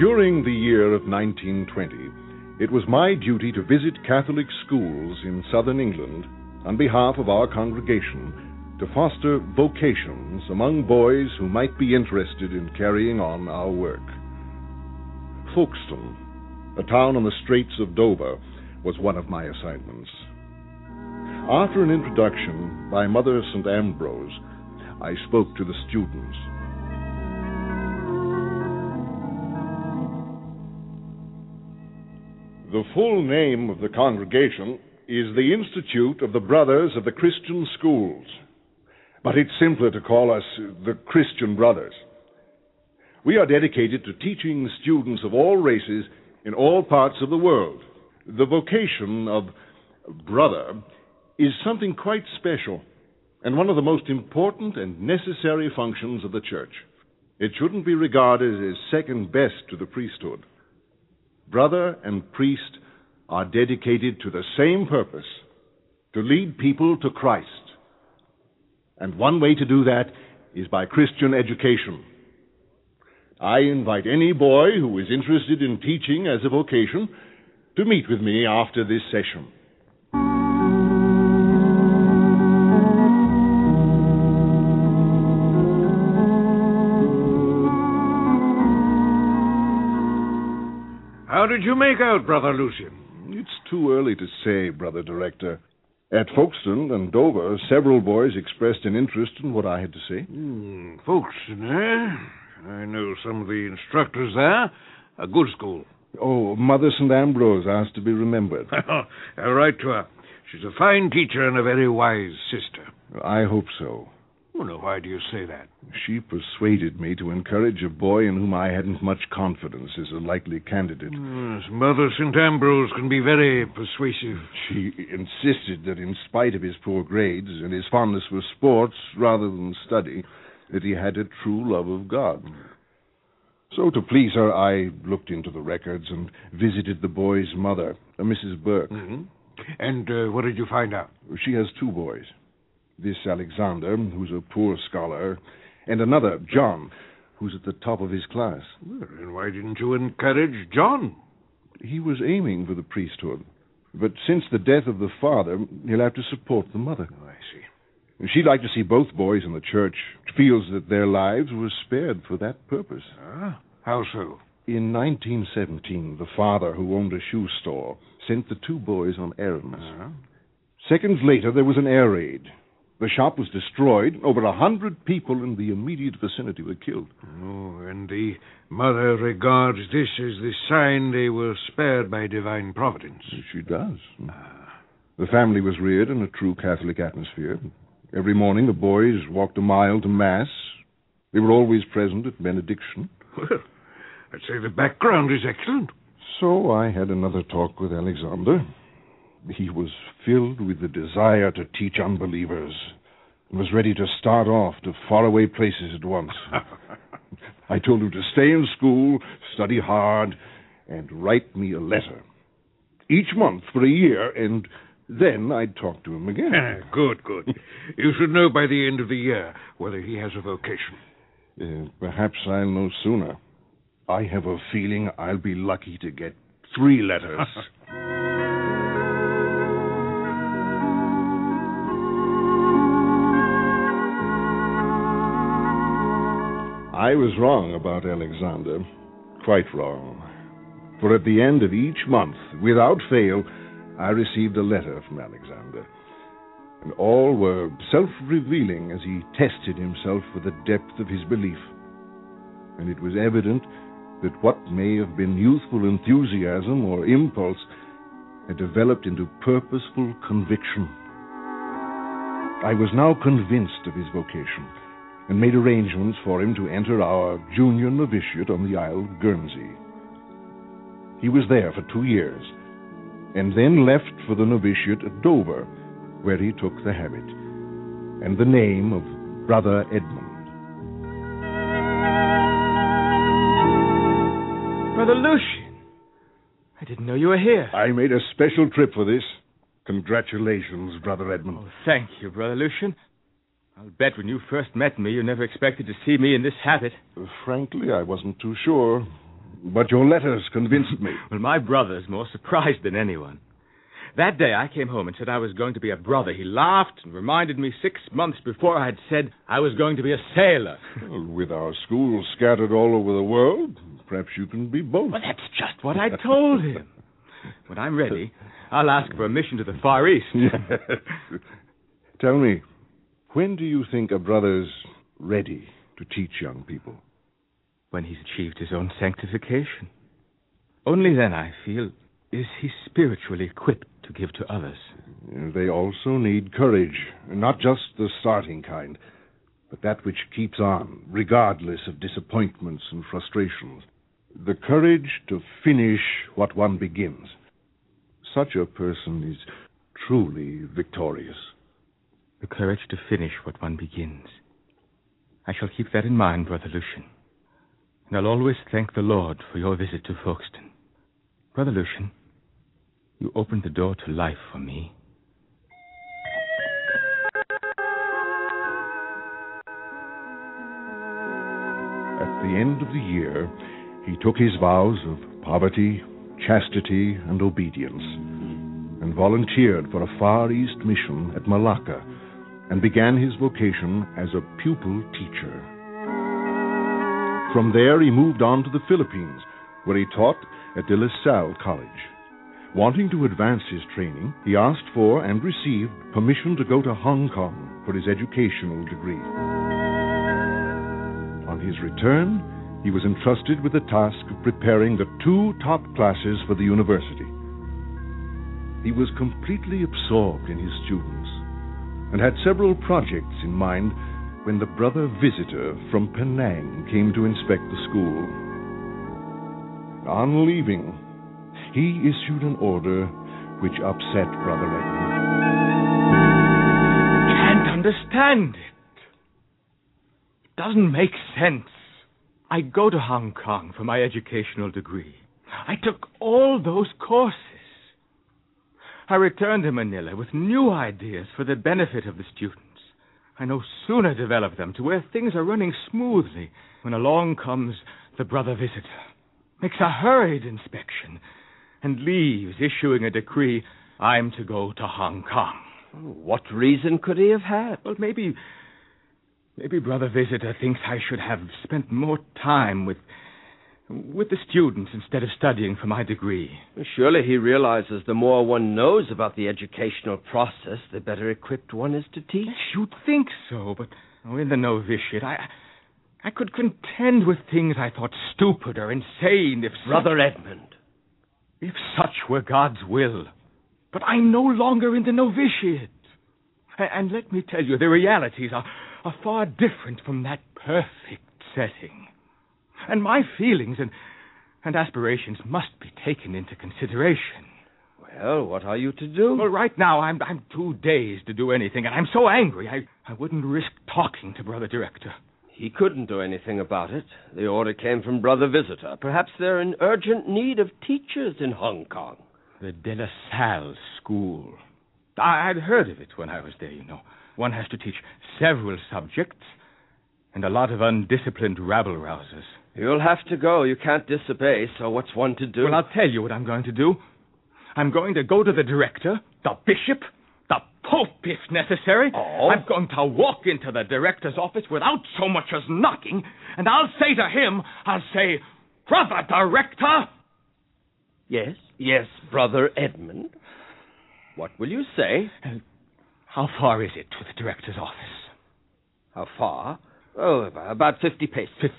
During the year of 1920, it was my duty to visit Catholic schools in southern England on behalf of our congregation to foster vocations among boys who might be interested in carrying on our work. Folkestone, a town on the Straits of Dover, was one of my assignments. After an introduction by Mother St. Ambrose, I spoke to the students. The full name of the congregation is the Institute of the Brothers of the Christian Schools, but it's simpler to call us the Christian Brothers. We are dedicated to teaching students of all races in all parts of the world. The vocation of brother is something quite special and one of the most important and necessary functions of the church. It shouldn't be regarded as second best to the priesthood. Brother and priest are dedicated to the same purpose to lead people to Christ. And one way to do that is by Christian education. I invite any boy who is interested in teaching as a vocation to meet with me after this session. Did you make out, Brother Lucian? It's too early to say, Brother Director. At Folkestone and Dover, several boys expressed an interest in what I had to say. Hmm, Folkestone, eh? I know some of the instructors there. A good school. Oh, Mother St. Ambrose asked to be remembered. I'll write to her. She's a fine teacher and a very wise sister. I hope so. Oh, now, why do you say that? She persuaded me to encourage a boy in whom I hadn't much confidence as a likely candidate. Yes, Mother St. Ambrose can be very persuasive. She insisted that in spite of his poor grades and his fondness for sports rather than study, that he had a true love of God. So, to please her, I looked into the records and visited the boy's mother, a Mrs. Burke. Mm-hmm. And uh, what did you find out? She has two boys. This Alexander, who's a poor scholar, and another, John, who's at the top of his class. Well, and why didn't you encourage John? He was aiming for the priesthood. But since the death of the father, he'll have to support the mother. Oh, I see. She'd like to see both boys in the church. Feels that their lives were spared for that purpose. Ah, how so? In 1917, the father, who owned a shoe store, sent the two boys on errands. Uh-huh. Seconds later, there was an air raid. The shop was destroyed. Over a hundred people in the immediate vicinity were killed. Oh, and the mother regards this as the sign they were spared by divine providence. She does. The family was reared in a true Catholic atmosphere. Every morning the boys walked a mile to Mass. They were always present at benediction. Well, I'd say the background is excellent. So I had another talk with Alexander. He was filled with the desire to teach unbelievers and was ready to start off to faraway places at once. I told him to stay in school, study hard, and write me a letter. Each month for a year, and then I'd talk to him again. good, good. You should know by the end of the year whether he has a vocation. Uh, perhaps I'll know sooner. I have a feeling I'll be lucky to get three letters. I was wrong about Alexander. Quite wrong. For at the end of each month, without fail, I received a letter from Alexander. And all were self revealing as he tested himself for the depth of his belief. And it was evident that what may have been youthful enthusiasm or impulse had developed into purposeful conviction. I was now convinced of his vocation and made arrangements for him to enter our junior novitiate on the Isle of Guernsey. He was there for two years, and then left for the novitiate at Dover, where he took the habit and the name of Brother Edmund. Brother Lucian, I didn't know you were here. I made a special trip for this. Congratulations, Brother Edmund. Oh, thank you, Brother Lucian. I'll bet when you first met me, you never expected to see me in this habit. Uh, frankly, I wasn't too sure, but your letters convinced me. Well, my brother's more surprised than anyone. That day I came home and said I was going to be a brother. He laughed and reminded me six months before I had said I was going to be a sailor. Well, with our schools scattered all over the world, perhaps you can be both. Well, that's just what I told him. When I'm ready, I'll ask for a mission to the Far East. Tell me, when do you think a brother's ready to teach young people? When he's achieved his own sanctification. Only then, I feel, is he spiritually equipped to give to others. They also need courage, not just the starting kind, but that which keeps on, regardless of disappointments and frustrations. The courage to finish what one begins. Such a person is truly victorious. The courage to finish what one begins. I shall keep that in mind, Brother Lucian. And I'll always thank the Lord for your visit to Folkestone. Brother Lucian, you opened the door to life for me. At the end of the year, he took his vows of poverty, chastity, and obedience, and volunteered for a Far East mission at Malacca, and began his vocation as a pupil teacher. From there, he moved on to the Philippines, where he taught at De La Salle College. Wanting to advance his training, he asked for and received permission to go to Hong Kong for his educational degree. On his return, he was entrusted with the task of preparing the two top classes for the university. He was completely absorbed in his students and had several projects in mind when the brother visitor from Penang came to inspect the school. On leaving, he issued an order which upset Brother Edmund. Can't understand it. Doesn't make sense. I go to Hong Kong for my educational degree. I took all those courses. I returned to Manila with new ideas for the benefit of the students. I no sooner develop them to where things are running smoothly when along comes the brother visitor, makes a hurried inspection, and leaves issuing a decree I'm to go to Hong Kong. Oh, what reason could he have had? Well, maybe. Maybe Brother Visitor thinks I should have spent more time with. With the students instead of studying for my degree. Surely he realizes the more one knows about the educational process, the better equipped one is to teach. You'd think so, but oh, in the novitiate, I, I could contend with things I thought stupid or insane if. Brother Edmund. If such were God's will. But I'm no longer in the novitiate. And let me tell you, the realities are, are far different from that perfect setting. And my feelings and, and aspirations must be taken into consideration. Well, what are you to do? Well, right now I'm I'm too dazed to do anything, and I'm so angry I, I wouldn't risk talking to Brother Director. He couldn't do anything about it. The order came from Brother Visitor. Perhaps they're in urgent need of teachers in Hong Kong. The De La Salle School. I, I'd heard of it when I was there, you know. One has to teach several subjects and a lot of undisciplined rabble rousers. You'll have to go. You can't disobey, so what's one to do? Well, I'll tell you what I'm going to do. I'm going to go to the director, the bishop, the pope, if necessary. Oh? I'm going to walk into the director's office without so much as knocking, and I'll say to him, I'll say, Brother Director! Yes, yes, Brother Edmund. What will you say? How far is it to the director's office? How far? Oh, about 50 paces.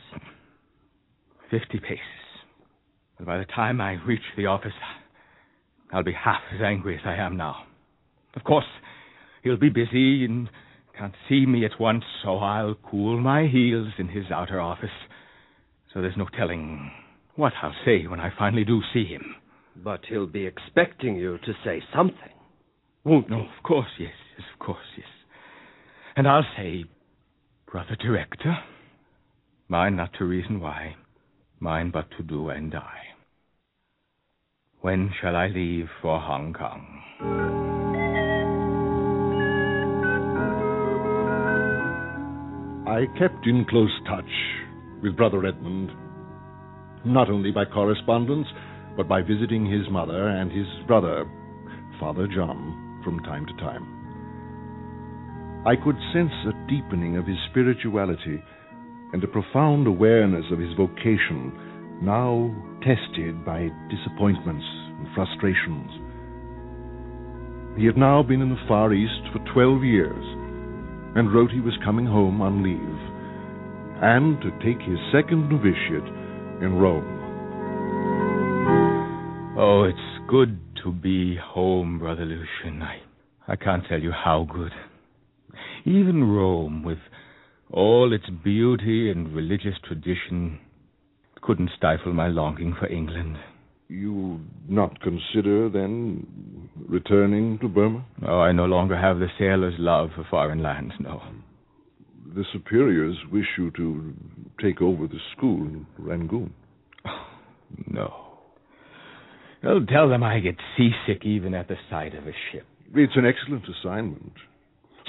Fif- Fifty paces. And by the time I reach the office, I'll be half as angry as I am now. Of course, he'll be busy and can't see me at once, so I'll cool my heels in his outer office. So there's no telling what I'll say when I finally do see him. But he'll be expecting you to say something. Won't no, of course, yes, yes, of course, yes. And I'll say, Brother Director, mind not to reason why, mine but to do and die. When shall I leave for Hong Kong? I kept in close touch with Brother Edmund, not only by correspondence, but by visiting his mother and his brother, Father John, from time to time. I could sense a deepening of his spirituality and a profound awareness of his vocation, now tested by disappointments and frustrations. He had now been in the Far East for 12 years and wrote he was coming home on leave and to take his second novitiate in Rome. Oh, it's good to be home, Brother Lucian. I, I can't tell you how good. Even Rome, with all its beauty and religious tradition, couldn't stifle my longing for England. You not consider, then, returning to Burma? Oh, I no longer have the sailor's love for foreign lands, no. The superiors wish you to take over the school in Rangoon. No. Well, tell them I get seasick even at the sight of a ship. It's an excellent assignment.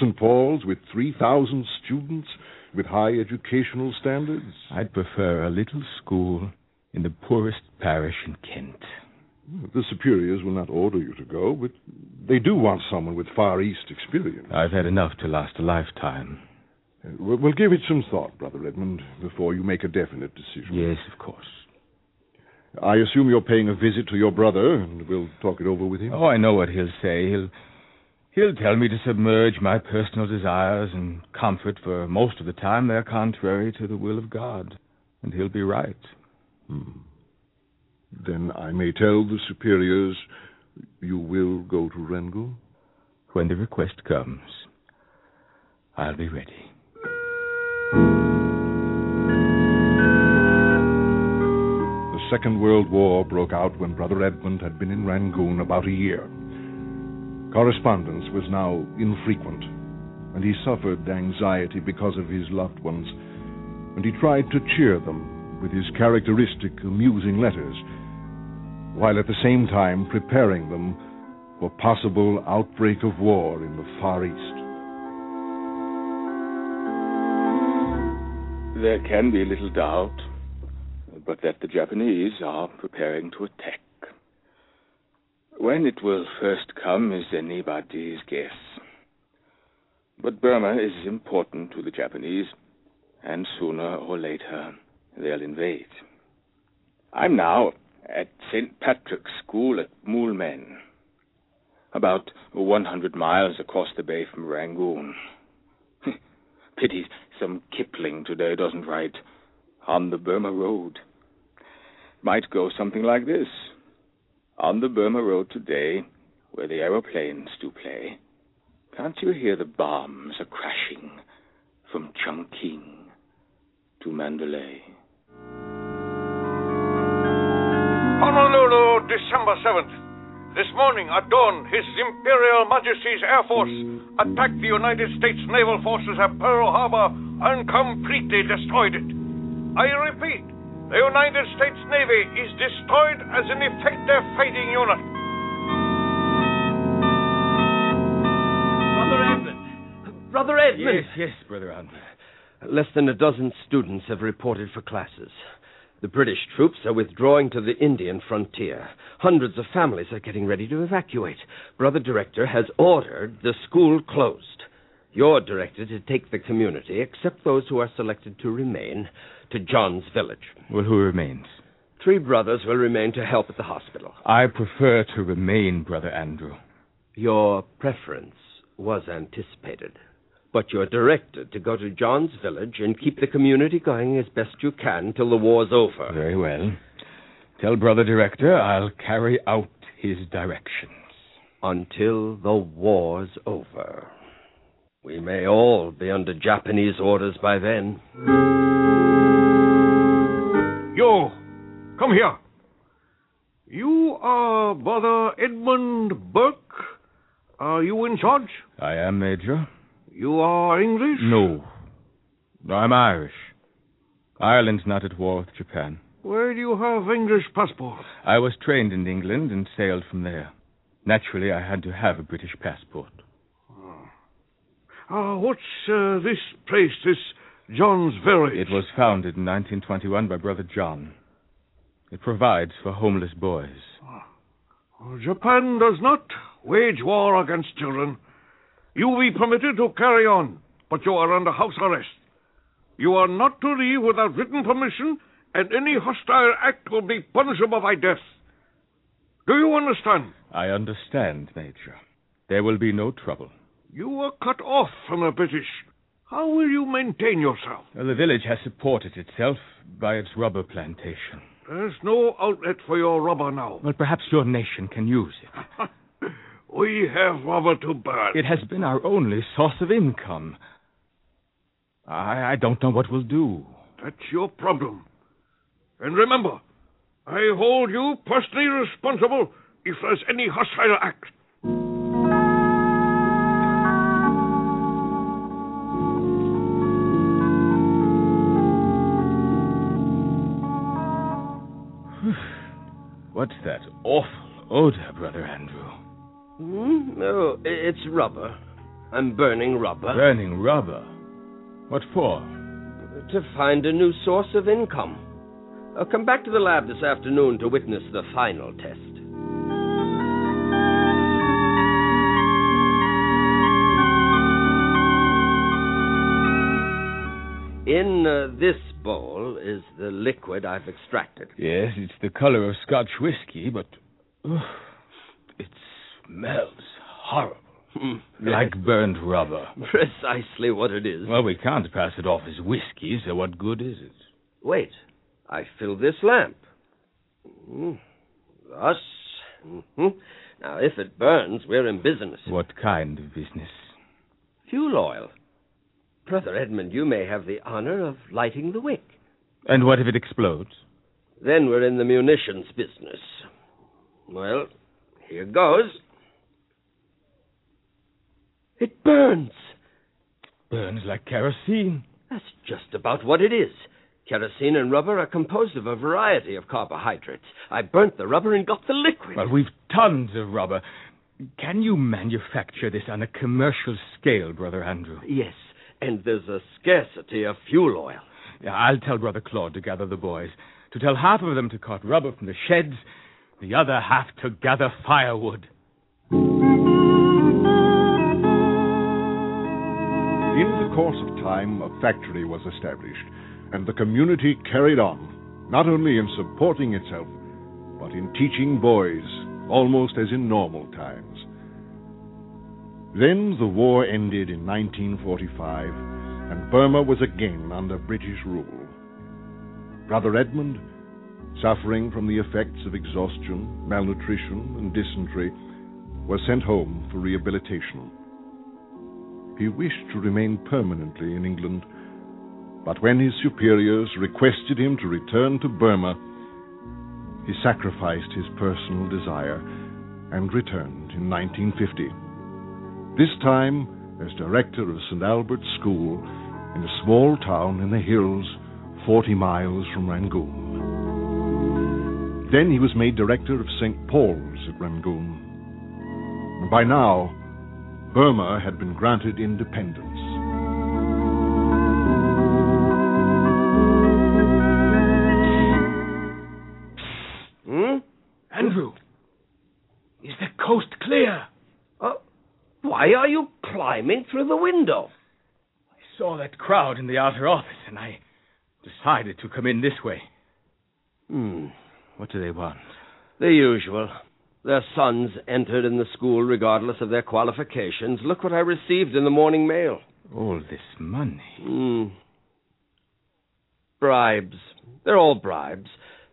St. Paul's with 3,000 students with high educational standards. I'd prefer a little school in the poorest parish in Kent. The superiors will not order you to go, but they do want someone with Far East experience. I've had enough to last a lifetime. Uh, We'll we'll give it some thought, Brother Edmund, before you make a definite decision. Yes, of course. I assume you're paying a visit to your brother, and we'll talk it over with him. Oh, I know what he'll say. He'll he'll tell me to submerge my personal desires and comfort for most of the time they're contrary to the will of God. And he'll be right. Hmm. Then I may tell the superiors you will go to Rangoon? When the request comes, I'll be ready. The Second World War broke out when Brother Edmund had been in Rangoon about a year. Correspondence was now infrequent, and he suffered anxiety because of his loved ones, and he tried to cheer them with his characteristic amusing letters, while at the same time preparing them for possible outbreak of war in the Far East. There can be little doubt but that the Japanese are preparing to attack. When it will first come is anybody's guess. But Burma is important to the Japanese, and sooner or later they'll invade. I'm now at St. Patrick's School at Moulmein, about 100 miles across the bay from Rangoon. Pity some Kipling today doesn't write On the Burma Road. Might go something like this. On the Burma Road today, where the aeroplanes do play, can't you hear the bombs a crashing from Chungking to Mandalay? Honolulu, December 7th. This morning at dawn, His Imperial Majesty's Air Force attacked the United States Naval Forces at Pearl Harbor and completely destroyed it. I repeat, the United States Navy is destroyed as an effective fighting unit. Brother Edmund! Brother Edmund! Yes, yes, Brother Andrew. Less than a dozen students have reported for classes. The British troops are withdrawing to the Indian frontier. Hundreds of families are getting ready to evacuate. Brother Director has ordered the school closed. You're directed to take the community, except those who are selected to remain, to John's village. Well, who remains? Three brothers will remain to help at the hospital. I prefer to remain, Brother Andrew. Your preference was anticipated. But you're directed to go to John's village and keep the community going as best you can till the war's over. Very well. Tell Brother Director I'll carry out his directions. Until the war's over. We may all be under Japanese orders by then. You, come here. You are Brother Edmund Burke. Are you in charge? I am, Major. You are English? No. I'm Irish. Ireland's not at war with Japan. Where do you have English passport? I was trained in England and sailed from there. Naturally, I had to have a British passport. Ah, what's uh, this place, this John's Village? It was founded in 1921 by Brother John. It provides for homeless boys. Oh, Japan does not wage war against children. You will be permitted to carry on, but you are under house arrest. You are not to leave without written permission, and any hostile act will be punishable by death. Do you understand? I understand, Major. There will be no trouble. You were cut off from the British. How will you maintain yourself? Well, the village has supported itself by its rubber plantation. There's no outlet for your rubber now. Well, perhaps your nation can use it. we have rubber to burn. It has been our only source of income. I, I don't know what we'll do. That's your problem. And remember, I hold you personally responsible if there's any hostile act. What's that awful odor, Brother Andrew? Hmm? No, it's rubber. I'm burning rubber Burning rubber. What for? to find a new source of income. I'll come back to the lab this afternoon to witness the final test. In uh, this bowl is the liquid I've extracted. Yes, it's the color of Scotch whiskey, but ugh, it smells horrible. Hmm. Like burnt rubber. Precisely what it is. Well, we can't pass it off as whiskey, so what good is it? Wait, I fill this lamp. Mm. Thus. Mhm. Now, if it burns, we're in business. What kind of business? Fuel oil. Brother Edmund, you may have the honor of lighting the wick. And what if it explodes? Then we're in the munitions business. Well, here goes. It burns. Burns like kerosene. That's just about what it is. Kerosene and rubber are composed of a variety of carbohydrates. I burnt the rubber and got the liquid. Well, we've tons of rubber. Can you manufacture this on a commercial scale, Brother Andrew? Yes, and there's a scarcity of fuel oil. Yeah, I'll tell Brother Claude to gather the boys, to tell half of them to cut rubber from the sheds, the other half to gather firewood. In the course of time, a factory was established, and the community carried on, not only in supporting itself, but in teaching boys, almost as in normal times. Then the war ended in 1945, and Burma was again under British rule. Brother Edmund, suffering from the effects of exhaustion, malnutrition, and dysentery, was sent home for rehabilitation. He wished to remain permanently in England, but when his superiors requested him to return to Burma, he sacrificed his personal desire and returned in 1950. This time as director of St. Albert's School in a small town in the hills 40 miles from Rangoon. Then he was made director of St. Paul's at Rangoon. And by now, Burma had been granted independence. Climbing through the window? I saw that crowd in the outer office, and I decided to come in this way. Hmm. What do they want? The usual. Their sons entered in the school regardless of their qualifications. Look what I received in the morning mail. All this money. Hmm. Bribes. They're all bribes.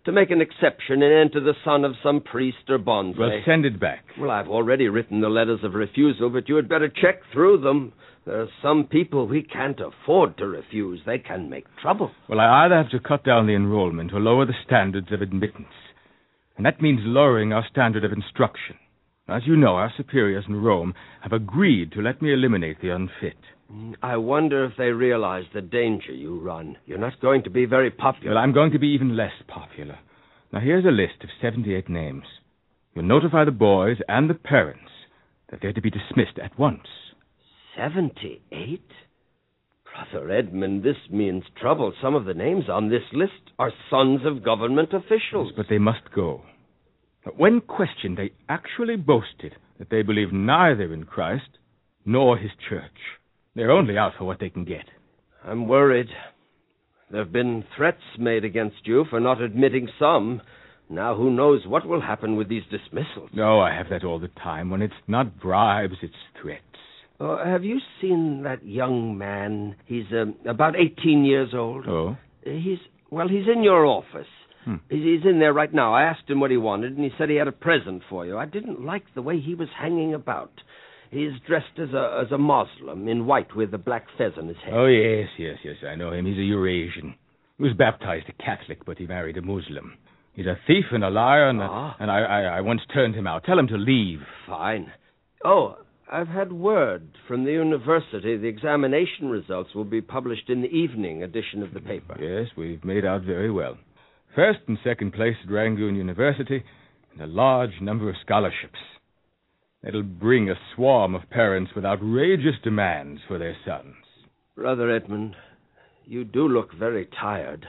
To make an exception and enter the son of some priest or bonze. Well, send it back. Well, I've already written the letters of refusal, but you had better check through them. There are some people we can't afford to refuse. They can make trouble. Well, I either have to cut down the enrollment or lower the standards of admittance. And that means lowering our standard of instruction. As you know, our superiors in Rome have agreed to let me eliminate the unfit. Mm, I wonder if they realize the danger you run. You're not going to be very popular. Well, I'm going to be even less popular. Now, here's a list of 78 names. You'll notify the boys and the parents that they're to be dismissed at once. 78? Brother Edmund, this means trouble. Some of the names on this list are sons of government officials. But they must go. But When questioned, they actually boasted that they believe neither in Christ nor his church. They're only out for what they can get. I'm worried. There have been threats made against you for not admitting some. Now who knows what will happen with these dismissals? No, I have that all the time. When it's not bribes, it's threats. Uh, have you seen that young man? He's um, about 18 years old. Oh? He's, well, he's in your office. Hmm. He's in there right now. I asked him what he wanted, and he said he had a present for you. I didn't like the way he was hanging about. He's dressed as a as a Moslem in white with a black fez on his head. Oh, yes, yes, yes, I know him. He's a Eurasian. He was baptized a Catholic, but he married a Muslim. He's a thief and a liar, and, Ah. and I, I, I once turned him out. Tell him to leave. Fine. Oh, I've had word from the university the examination results will be published in the evening edition of the paper. Yes, we've made out very well. First and second place at Rangoon University, and a large number of scholarships. It'll bring a swarm of parents with outrageous demands for their sons. Brother Edmund, you do look very tired.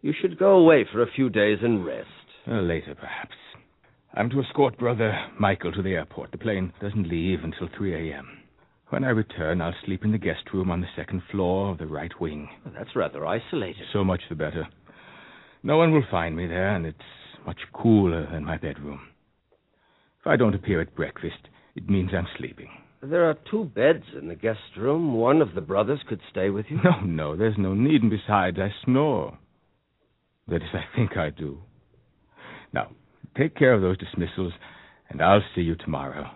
You should go away for a few days and rest. Uh, later, perhaps. I'm to escort Brother Michael to the airport. The plane doesn't leave until 3 a.m. When I return, I'll sleep in the guest room on the second floor of the right wing. Well, that's rather isolated. So much the better. No one will find me there, and it's much cooler than my bedroom. If I don't appear at breakfast, it means I'm sleeping. There are two beds in the guest room. One of the brothers could stay with you. No, no, there's no need, and besides, I snore. That is, I think I do. Now, take care of those dismissals, and I'll see you tomorrow.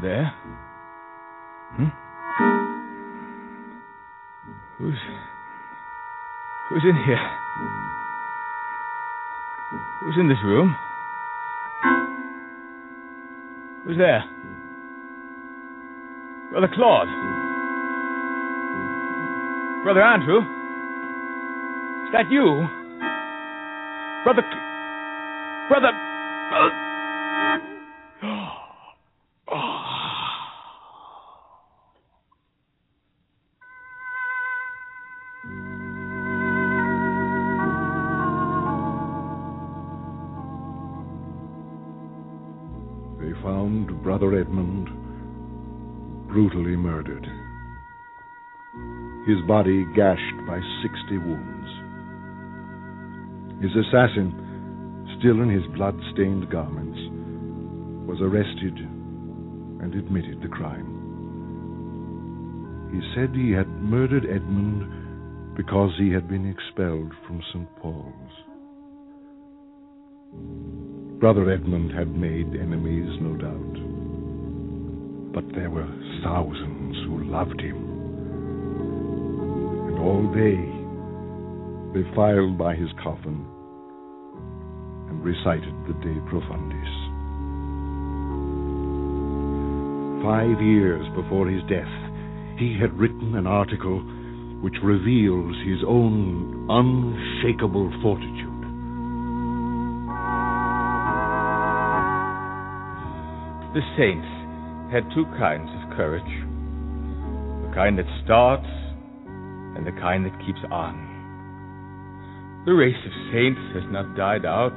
There? Hmm? Who's who's in here? Who's in this room? Who's there? Brother Claude. Brother Andrew. Is that you? Brother. Brother. His body gashed by 60 wounds. His assassin, still in his blood-stained garments, was arrested and admitted the crime. He said he had murdered Edmund because he had been expelled from St. Paul's. Brother Edmund had made enemies, no doubt, but there were thousands who loved him. All day they filed by his coffin and recited the De Profundis. Five years before his death, he had written an article which reveals his own unshakable fortitude. The saints had two kinds of courage the kind that starts and the kind that keeps on. The race of saints has not died out.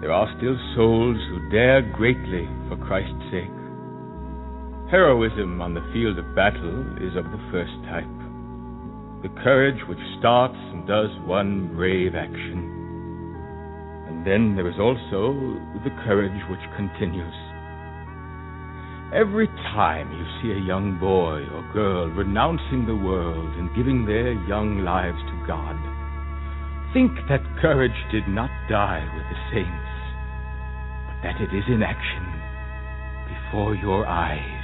There are still souls who dare greatly for Christ's sake. Heroism on the field of battle is of the first type the courage which starts and does one brave action. And then there is also the courage which continues. Every time you see a young boy or girl renouncing the world and giving their young lives to God, think that courage did not die with the saints, but that it is in action before your eyes.